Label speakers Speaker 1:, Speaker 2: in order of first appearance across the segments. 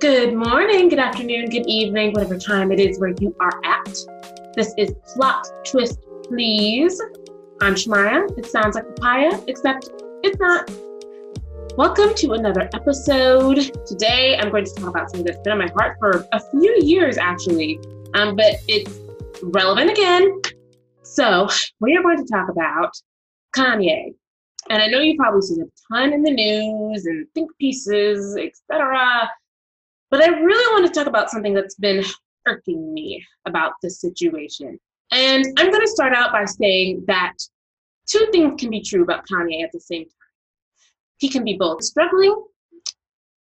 Speaker 1: Good morning, good afternoon, good evening, whatever time it is where you are at. This is Plot Twist Please. I'm Shmaya. It sounds like papaya, except it's not. Welcome to another episode. Today I'm going to talk about something that's been on my heart for a few years actually, um, but it's relevant again. So we are going to talk about Kanye. And I know you've probably seen a ton in the news and think pieces, etc. But I really want to talk about something that's been irking me about this situation. And I'm going to start out by saying that two things can be true about Kanye at the same time. He can be both struggling,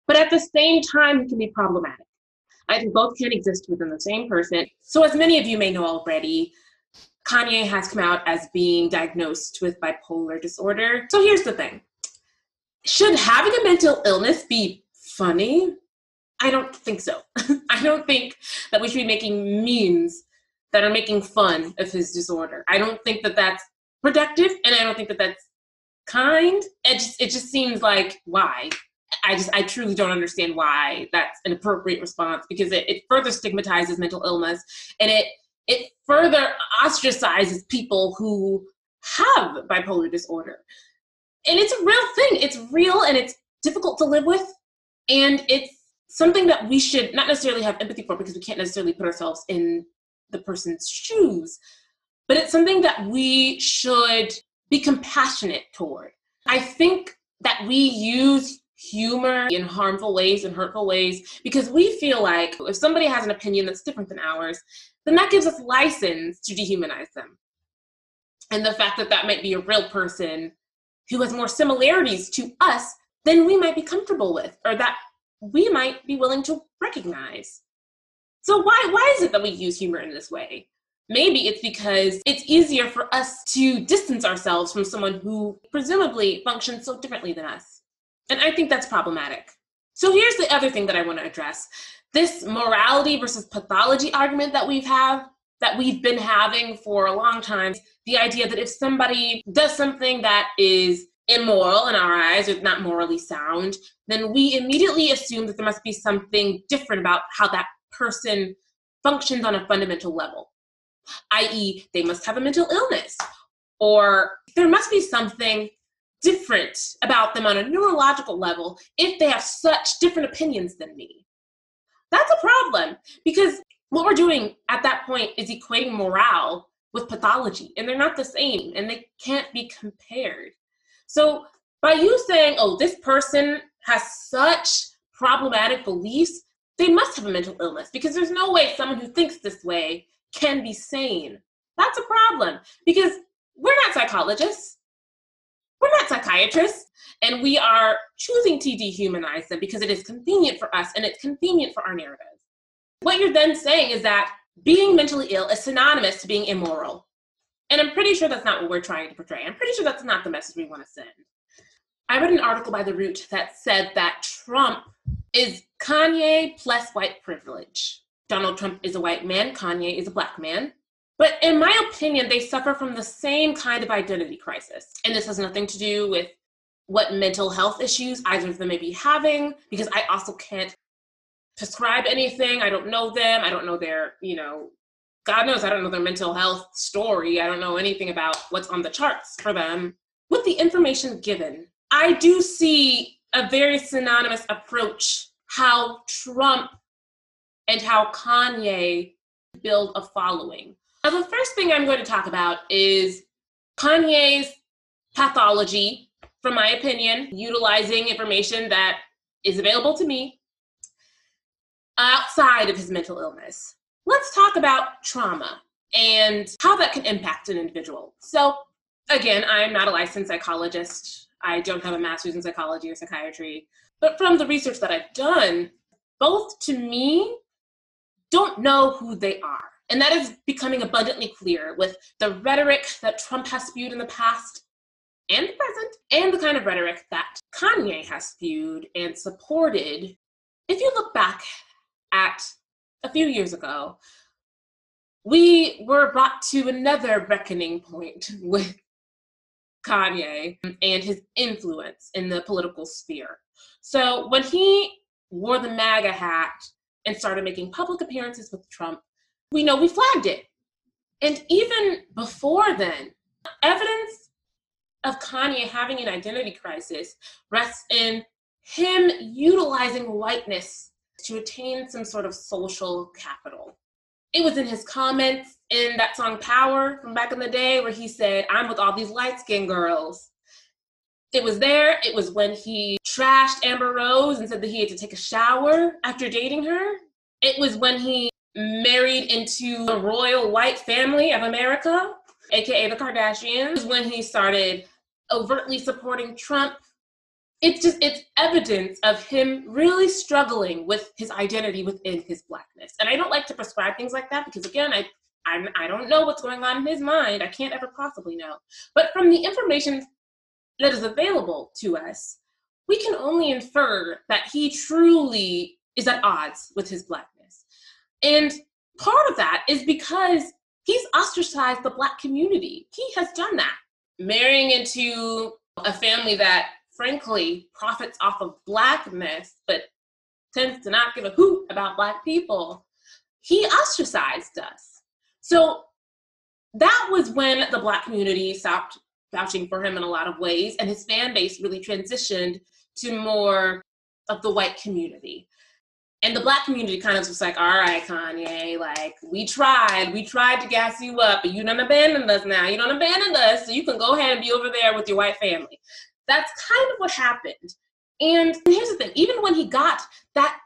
Speaker 1: but at the same time, he can be problematic. I think both can exist within the same person. So, as many of you may know already, Kanye has come out as being diagnosed with bipolar disorder. So, here's the thing Should having a mental illness be funny? I don't think so. I don't think that we should be making memes that are making fun of his disorder. I don't think that that's productive, and I don't think that that's kind. It just it just seems like why. I just I truly don't understand why that's an appropriate response because it, it further stigmatizes mental illness and it it further ostracizes people who have bipolar disorder. And it's a real thing. It's real and it's difficult to live with. And it's something that we should not necessarily have empathy for because we can't necessarily put ourselves in the person's shoes, but it's something that we should be compassionate toward. I think that we use humor in harmful ways and hurtful ways because we feel like if somebody has an opinion that's different than ours, then that gives us license to dehumanize them. And the fact that that might be a real person who has more similarities to us than we might be comfortable with, or that we might be willing to recognize. So why why is it that we use humor in this way? Maybe it's because it's easier for us to distance ourselves from someone who presumably functions so differently than us. And I think that's problematic. So here's the other thing that I want to address. This morality versus pathology argument that we've had that we've been having for a long time, the idea that if somebody does something that is immoral in our eyes or not morally sound, then we immediately assume that there must be something different about how that person functions on a fundamental level, i.e., they must have a mental illness, or there must be something different about them on a neurological level if they have such different opinions than me. That's a problem because what we're doing at that point is equating morale with pathology, and they're not the same and they can't be compared. So by you saying, oh, this person has such problematic beliefs, they must have a mental illness because there's no way someone who thinks this way can be sane. That's a problem because we're not psychologists, we're not psychiatrists, and we are choosing to dehumanize them because it is convenient for us and it's convenient for our narrative. What you're then saying is that being mentally ill is synonymous to being immoral. And I'm pretty sure that's not what we're trying to portray. I'm pretty sure that's not the message we want to send. I read an article by The Root that said that Trump is Kanye plus white privilege. Donald Trump is a white man, Kanye is a black man. But in my opinion, they suffer from the same kind of identity crisis. And this has nothing to do with what mental health issues either of them may be having, because I also can't prescribe anything. I don't know them. I don't know their, you know, God knows I don't know their mental health story. I don't know anything about what's on the charts for them. With the information given, I do see a very synonymous approach how Trump and how Kanye build a following. Now, the first thing I'm going to talk about is Kanye's pathology, from my opinion, utilizing information that is available to me outside of his mental illness let's talk about trauma and how that can impact an individual. So, again, I'm not a licensed psychologist. I don't have a master's in psychology or psychiatry. But from the research that I've done, both to me don't know who they are. And that is becoming abundantly clear with the rhetoric that Trump has spewed in the past and the present, and the kind of rhetoric that Kanye has spewed and supported. If you look back at a few years ago, we were brought to another reckoning point with Kanye and his influence in the political sphere. So when he wore the MAGA hat and started making public appearances with Trump, we know we flagged it. And even before then, evidence of Kanye having an identity crisis rests in him utilizing whiteness to attain some sort of social capital. It was in his comments in that song Power from back in the day where he said, I'm with all these light skinned girls. It was there. It was when he trashed Amber Rose and said that he had to take a shower after dating her. It was when he married into the royal white family of America, aka the Kardashians, when he started overtly supporting Trump. It's just it's evidence of him really struggling with his identity within his blackness. And I don't like to prescribe things like that because again, I I'm, I don't know what's going on in his mind. I can't ever possibly know. But from the information that is available to us, we can only infer that he truly is at odds with his blackness. And part of that is because he's ostracized the black community. He has done that. Marrying into a family that, frankly, profits off of blackness, but tends to not give a hoot about black people, he ostracized us. So that was when the black community stopped vouching for him in a lot of ways, and his fan base really transitioned to more of the white community. And the black community kind of was like, all right, Kanye, like, we tried, we tried to gas you up, but you don't abandon us now. You don't abandon us, so you can go ahead and be over there with your white family. That's kind of what happened. And here's the thing even when he got that,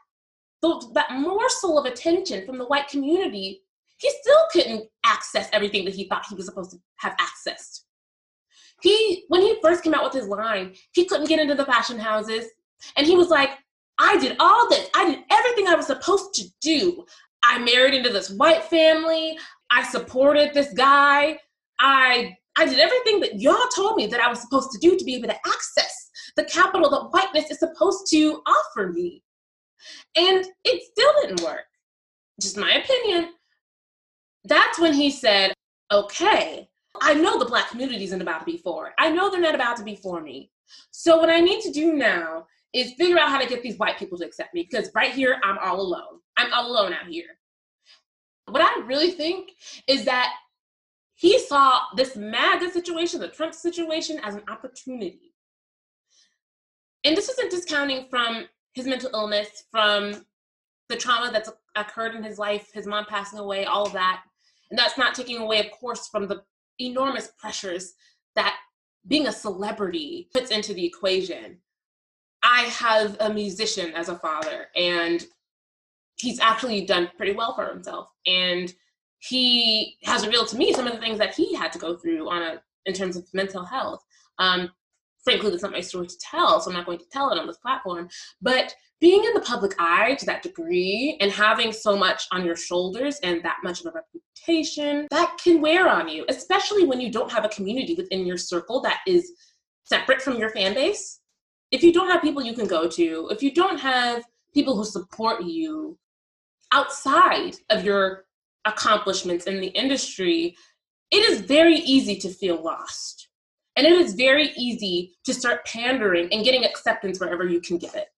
Speaker 1: that morsel of attention from the white community, he still couldn't access everything that he thought he was supposed to have accessed. He, when he first came out with his line, he couldn't get into the fashion houses. And he was like, I did all this. I did everything I was supposed to do. I married into this white family. I supported this guy. I I did everything that y'all told me that I was supposed to do to be able to access the capital that whiteness is supposed to offer me. And it still didn't work. Just my opinion. That's when he said, okay, I know the black community isn't about to be for it. I know they're not about to be for me. So what I need to do now is figure out how to get these white people to accept me because right here I'm all alone. I'm all alone out here. What I really think is that he saw this MAGA situation, the Trump situation, as an opportunity. And this isn't discounting from his mental illness, from the trauma that's occurred in his life, his mom passing away, all of that. And that's not taking away, of course, from the enormous pressures that being a celebrity puts into the equation. I have a musician as a father, and he's actually done pretty well for himself. And he has revealed to me some of the things that he had to go through on a in terms of mental health. Um, frankly, that's not my story to tell, so I'm not going to tell it on this platform. But being in the public eye to that degree and having so much on your shoulders and that much of a reputation, that can wear on you, especially when you don't have a community within your circle that is separate from your fan base. If you don't have people you can go to, if you don't have people who support you outside of your accomplishments in the industry, it is very easy to feel lost. And it is very easy to start pandering and getting acceptance wherever you can get it.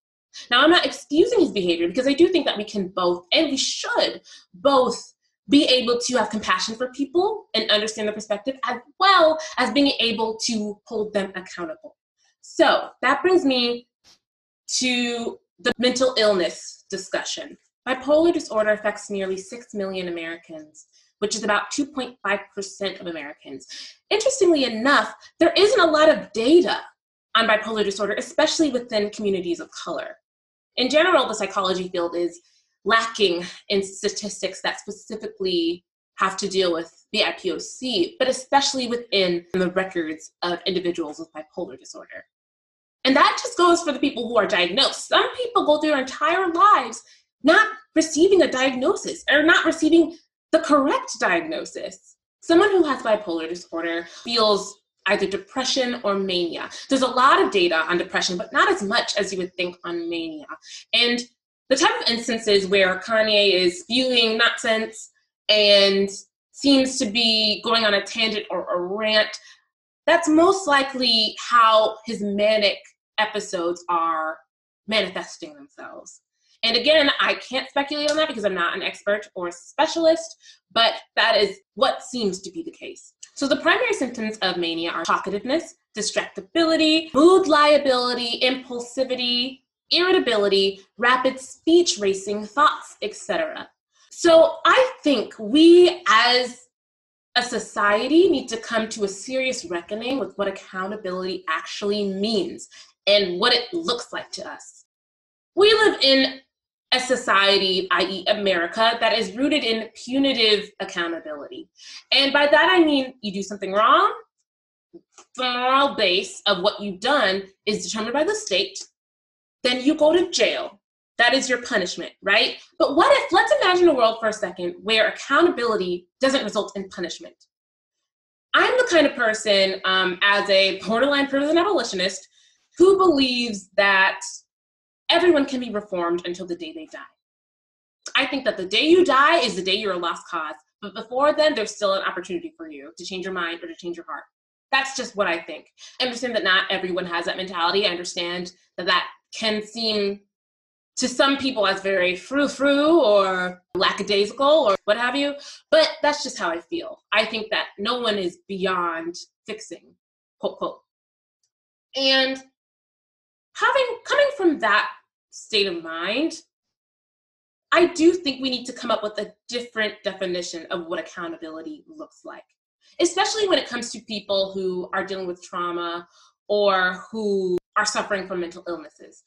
Speaker 1: Now, I'm not excusing his behavior because I do think that we can both, and we should both, be able to have compassion for people and understand their perspective as well as being able to hold them accountable. So that brings me to the mental illness discussion. Bipolar disorder affects nearly 6 million Americans, which is about 2.5% of Americans. Interestingly enough, there isn't a lot of data on bipolar disorder, especially within communities of color in general, the psychology field is lacking in statistics that specifically have to deal with the IPOC, but especially within the records of individuals with bipolar disorder. And that just goes for the people who are diagnosed. Some people go through their entire lives not receiving a diagnosis or not receiving the correct diagnosis. Someone who has bipolar disorder feels either depression or mania. There's a lot of data on depression, but not as much as you would think on mania. And the type of instances where Kanye is spewing nonsense and seems to be going on a tangent or a rant, that's most likely how his manic episodes are manifesting themselves. And again, I can't speculate on that because I'm not an expert or a specialist, but that is what seems to be the case. So the primary symptoms of mania are talkativeness, distractibility, mood lability, impulsivity, irritability, rapid speech racing thoughts, etc. So I think we as a society need to come to a serious reckoning with what accountability actually means and what it looks like to us. We live in a society, i.e., America, that is rooted in punitive accountability. And by that I mean you do something wrong, the moral base of what you've done is determined by the state, then you go to jail. That is your punishment, right? But what if, let's imagine a world for a second where accountability doesn't result in punishment. I'm the kind of person, um, as a borderline partisan abolitionist, who believes that everyone can be reformed until the day they die. I think that the day you die is the day you're a lost cause. But before then, there's still an opportunity for you to change your mind or to change your heart. That's just what I think. I understand that not everyone has that mentality. I understand that that can seem to some people as very frou frou or lackadaisical or what have you, but that's just how I feel. I think that no one is beyond fixing, quote, quote. And having coming from that state of mind, I do think we need to come up with a different definition of what accountability looks like, especially when it comes to people who are dealing with trauma or who are suffering from mental illnesses.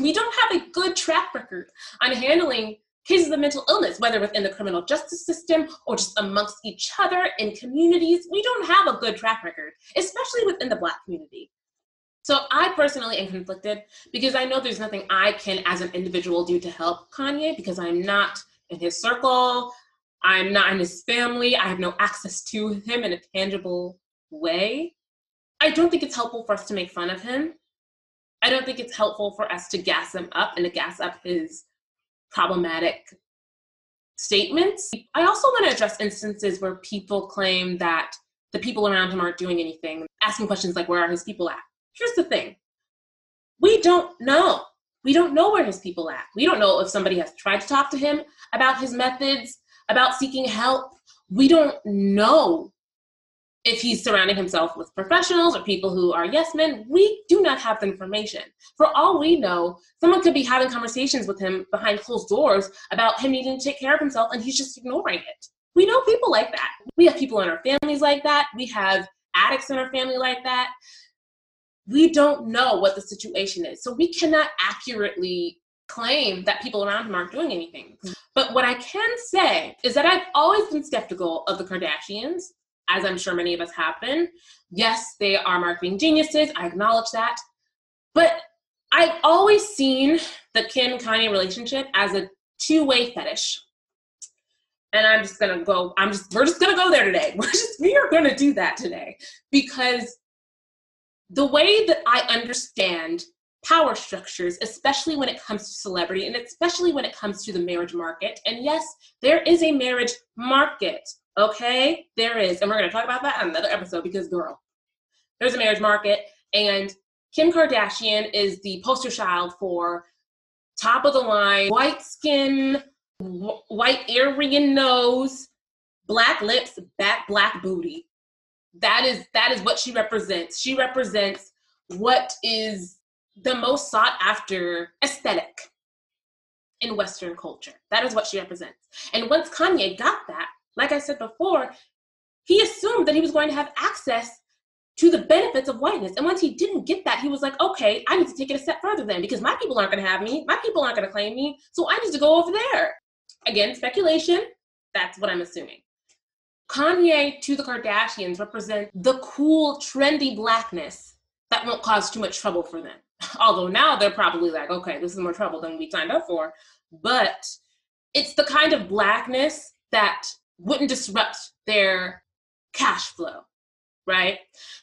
Speaker 1: We don't have a good track record on handling cases of mental illness, whether within the criminal justice system or just amongst each other in communities. We don't have a good track record, especially within the Black community. So I personally am conflicted because I know there's nothing I can, as an individual, do to help Kanye because I'm not in his circle. I'm not in his family. I have no access to him in a tangible way. I don't think it's helpful for us to make fun of him. I don't think it's helpful for us to gas him up and to gas up his problematic statements. I also want to address instances where people claim that the people around him aren't doing anything, asking questions like, Where are his people at? Here's the thing we don't know. We don't know where his people at. We don't know if somebody has tried to talk to him about his methods, about seeking help. We don't know if he's surrounding himself with professionals or people who are yes men. We do not have the information. For all we know, someone could be having conversations with him behind closed doors about him needing to take care of himself and he's just ignoring it. We know people like that. We have people in our families like that. We have addicts in our family like that we don't know what the situation is. So we cannot accurately claim that people around him aren't doing anything. Mm-hmm. But what I can say is that I've always been skeptical of the Kardashians, as I'm sure many of us have been. Yes, they are marketing geniuses, I acknowledge that. But I've always seen the Kim Kanye relationship as a two way fetish. And I'm just gonna go, I'm just, we're just gonna go there today. We're just, we are gonna do that today because the way that I understand power structures, especially when it comes to celebrity and especially when it comes to the marriage market. And yes, there is a marriage market, okay? There is. And we're going to talk about that on another episode because, girl, there's a marriage market. And Kim Kardashian is the poster child for top of the line, white skin, wh- white Aryan nose, black lips, back black booty that is that is what she represents. She represents what is the most sought after aesthetic in western culture. That is what she represents. And once kanye got that like i said before he assumed that he was going to have access to the benefits of whiteness. And once he didn't get that he was like okay i need to take it a step further then because my people aren't going to have me. My people aren't going to claim me so i need to go over there. Again speculation. That's what i'm assuming Kanye to the Kardashians represent the cool, trendy blackness that won't cause too much trouble for them. Although now they're probably like, okay, this is more trouble than we signed up for. But it's the kind of blackness that wouldn't disrupt their cash flow, right?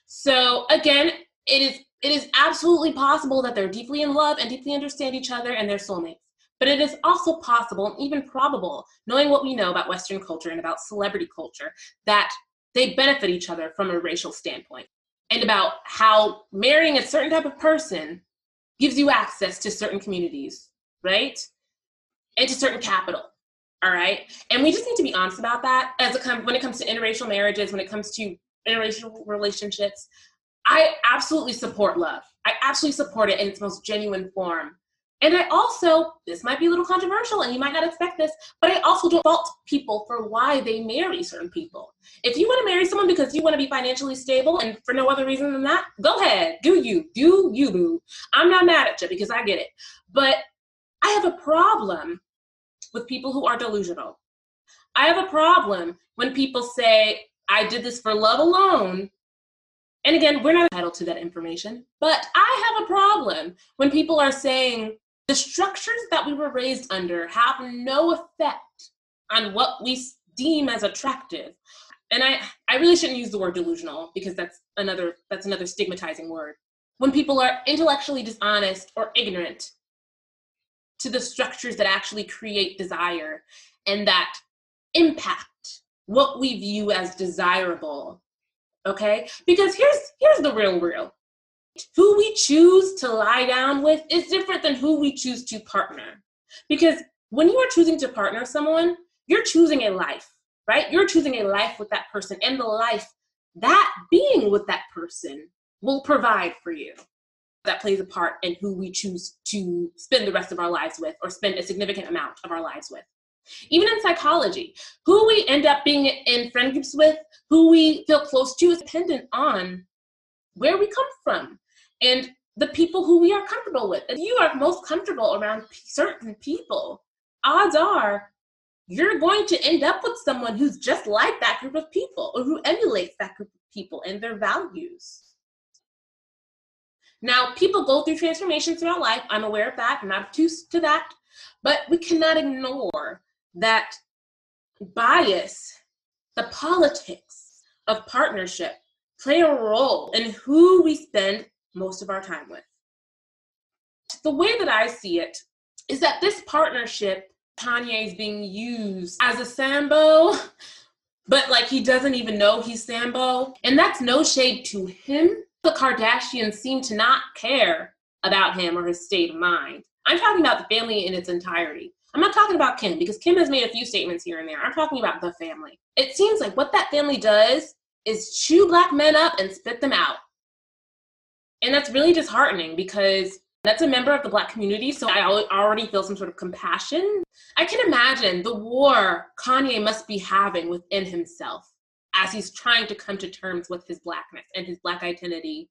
Speaker 1: So again, it is it is absolutely possible that they're deeply in love and deeply understand each other and they're soulmates. But it is also possible and even probable, knowing what we know about Western culture and about celebrity culture, that they benefit each other from a racial standpoint and about how marrying a certain type of person gives you access to certain communities right? And to certain capital. All right. And we just need to be honest about that as it when it comes to interracial marriages, when it comes to interracial relationships. I absolutely support love. I absolutely support it in its most genuine form. And I also, this might be a little controversial and you might not expect this, but I also don't fault people for why they marry certain people. If you want to marry someone because you want to be financially stable and for no other reason than that, go ahead, do you, do you, boo. I'm not mad at you because I get it. But I have a problem with people who are delusional. I have a problem when people say, I did this for love alone and again, we're not entitled to that information, but I have a problem when people are saying the structures that we were raised under have no effect on what we deem as attractive. And I, I really shouldn't use the word delusional because that's another that's another stigmatizing word. When people are intellectually dishonest or ignorant to the structures that actually create desire and that impact what we view as desirable okay because here's here's the real real who we choose to lie down with is different than who we choose to partner. Because when you are choosing to partner someone you're choosing a life right? You're choosing a life with that person and the life that being with that person will provide for you. That plays a part in who we choose to spend the rest of our lives with or spend a significant amount of our lives with. Even in psychology, who we end up being in friend groups with, who we feel close to, is dependent on where we come from and the people who we are comfortable with. If you are most comfortable around certain people, odds are you're going to end up with someone who's just like that group of people or who emulates that group of people and their values. Now, people go through transformations throughout life. I'm aware of that. I'm not obtuse to that. But we cannot ignore that bias, the politics of partnership, play a role in who we spend most of our time with. The way that I see it is that this partnership, Kanye is being used as a Sambo, but like he doesn't even know he's Sambo. And that's no shade to him. The Kardashians seem to not care about him or his state of mind. I'm talking about the family in its entirety. I'm not talking about Kim because Kim has made a few statements here and there. I'm talking about the family. It seems like what that family does is chew black men up and spit them out. And that's really disheartening because that's a member of the black community, so I already feel some sort of compassion. I can imagine the war Kanye must be having within himself as he's trying to come to terms with his blackness and his black identity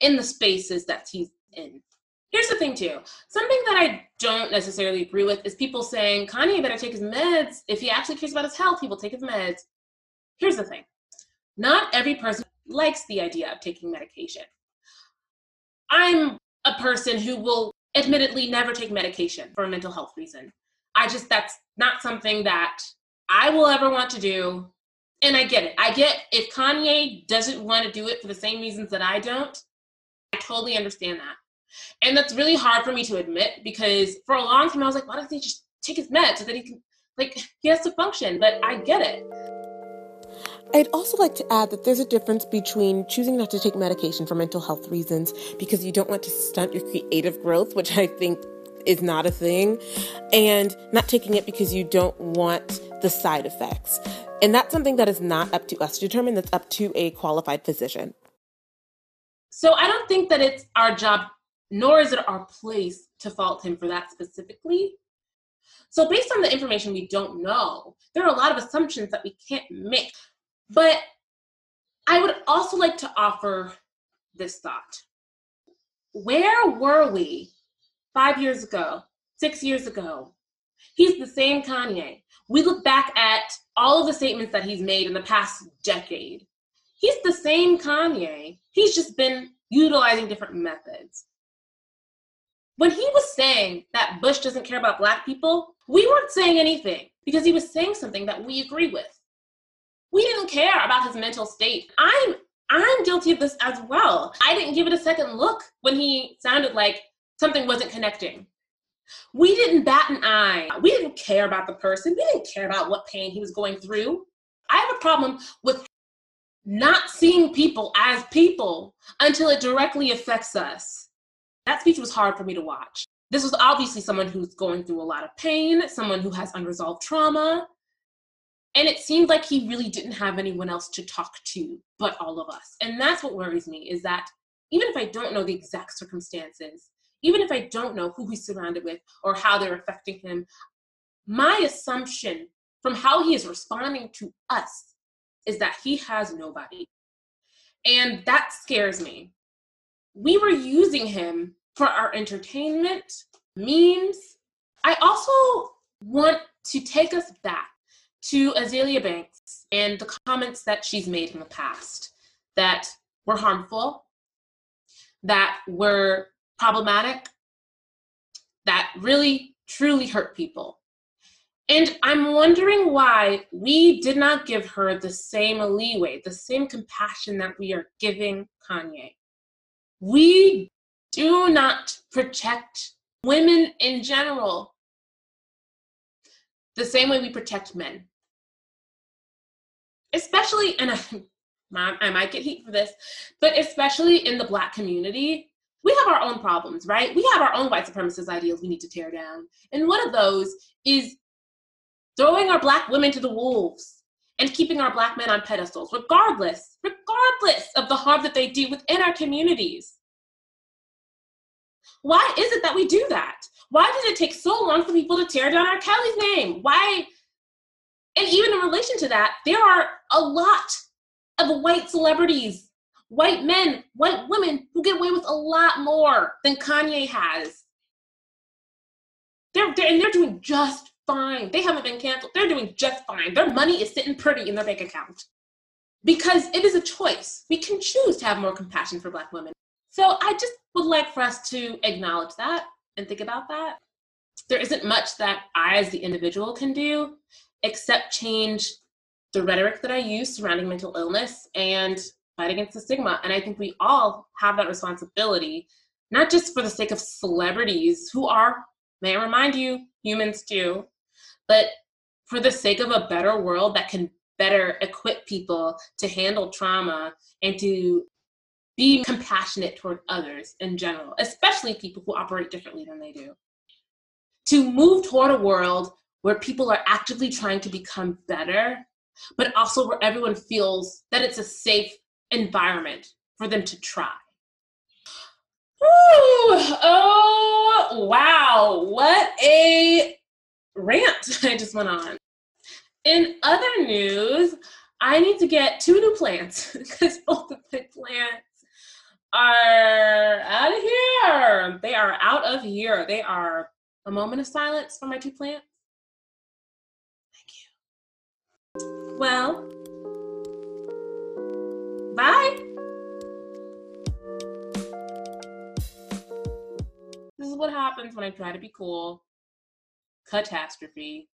Speaker 1: in the spaces that he's in. Here's the thing, too. Something that I don't necessarily agree with is people saying Kanye better take his meds. If he actually cares about his health, he will take his meds. Here's the thing not every person likes the idea of taking medication. I'm a person who will admittedly never take medication for a mental health reason. I just, that's not something that I will ever want to do. And I get it. I get if Kanye doesn't want to do it for the same reasons that I don't, I totally understand that. And that's really hard for me to admit because for a long time I was like, why doesn't he just take his meds so that he can, like, he has to function? But I get it.
Speaker 2: I'd also like to add that there's a difference between choosing not to take medication for mental health reasons because you don't want to stunt your creative growth, which I think is not a thing, and not taking it because you don't want the side effects. And that's something that is not up to us to determine, that's up to a qualified physician.
Speaker 1: So I don't think that it's our job nor is it our place to fault him for that specifically. So, based on the information we don't know, there are a lot of assumptions that we can't make. But I would also like to offer this thought Where were we five years ago, six years ago? He's the same Kanye. We look back at all of the statements that he's made in the past decade. He's the same Kanye. He's just been utilizing different methods when he was saying that Bush doesn't care about black people, we weren't saying anything because he was saying something that we agree with. We didn't care about his mental state. I'm I'm guilty of this as well. I didn't give it a second look when he sounded like something wasn't connecting. We didn't bat an eye. We didn't care about the person. We didn't care about what pain he was going through. I have a problem with not seeing people as people until it directly affects us that speech was hard for me to watch. this was obviously someone who's going through a lot of pain, someone who has unresolved trauma. And it seemed like he really didn't have anyone else to talk to but all of us. And that's what worries me is that even if I don't know the exact circumstances, even if I don't know who he's surrounded with or how they're affecting him, my assumption from how he is responding to us is that he has nobody. And that scares me. We were using him for our entertainment, memes. I also want to take us back to Azealia Banks and the comments that she's made in the past that were harmful, that were problematic, that really truly hurt people. And I'm wondering why we did not give her the same leeway, the same compassion that we are giving Kanye. We do not protect women in general the same way we protect men. Especially, and I, I might get heat for this, but especially in the Black community, we have our own problems, right? We have our own white supremacist ideals we need to tear down. And one of those is throwing our Black women to the wolves and keeping our Black men on pedestals, regardless, regardless of the harm that they do within our communities. Why is it that we do that? Why does it take so long for people to tear down R. Kelly's name? Why? And even in relation to that, there are a lot of white celebrities, white men, white women who get away with a lot more than Kanye has. They're, they're and they're doing just fine. They haven't been canceled. They're doing just fine. Their money is sitting pretty in their bank account because it is a choice. We can choose to have more compassion for Black women. So I just would like for us to acknowledge that and think about that. There isn't much that I, as the individual, can do except change the rhetoric that I use surrounding mental illness and fight against the stigma. And I think we all have that responsibility, not just for the sake of celebrities who are, may I remind you, humans too, but for the sake of a better world that can better equip people to handle trauma and to be compassionate toward others in general, especially people who operate differently than they do. To move toward a world where people are actively trying to become better, but also where everyone feels that it's a safe environment for them to try. Ooh, oh, wow. What a rant I just went on. In other news, I need to get two new plants because both of my plants are out of here. They are out of here. They are a moment of silence for my two plants. Thank you. Well, bye. This is what happens when I try to be cool. Catastrophe.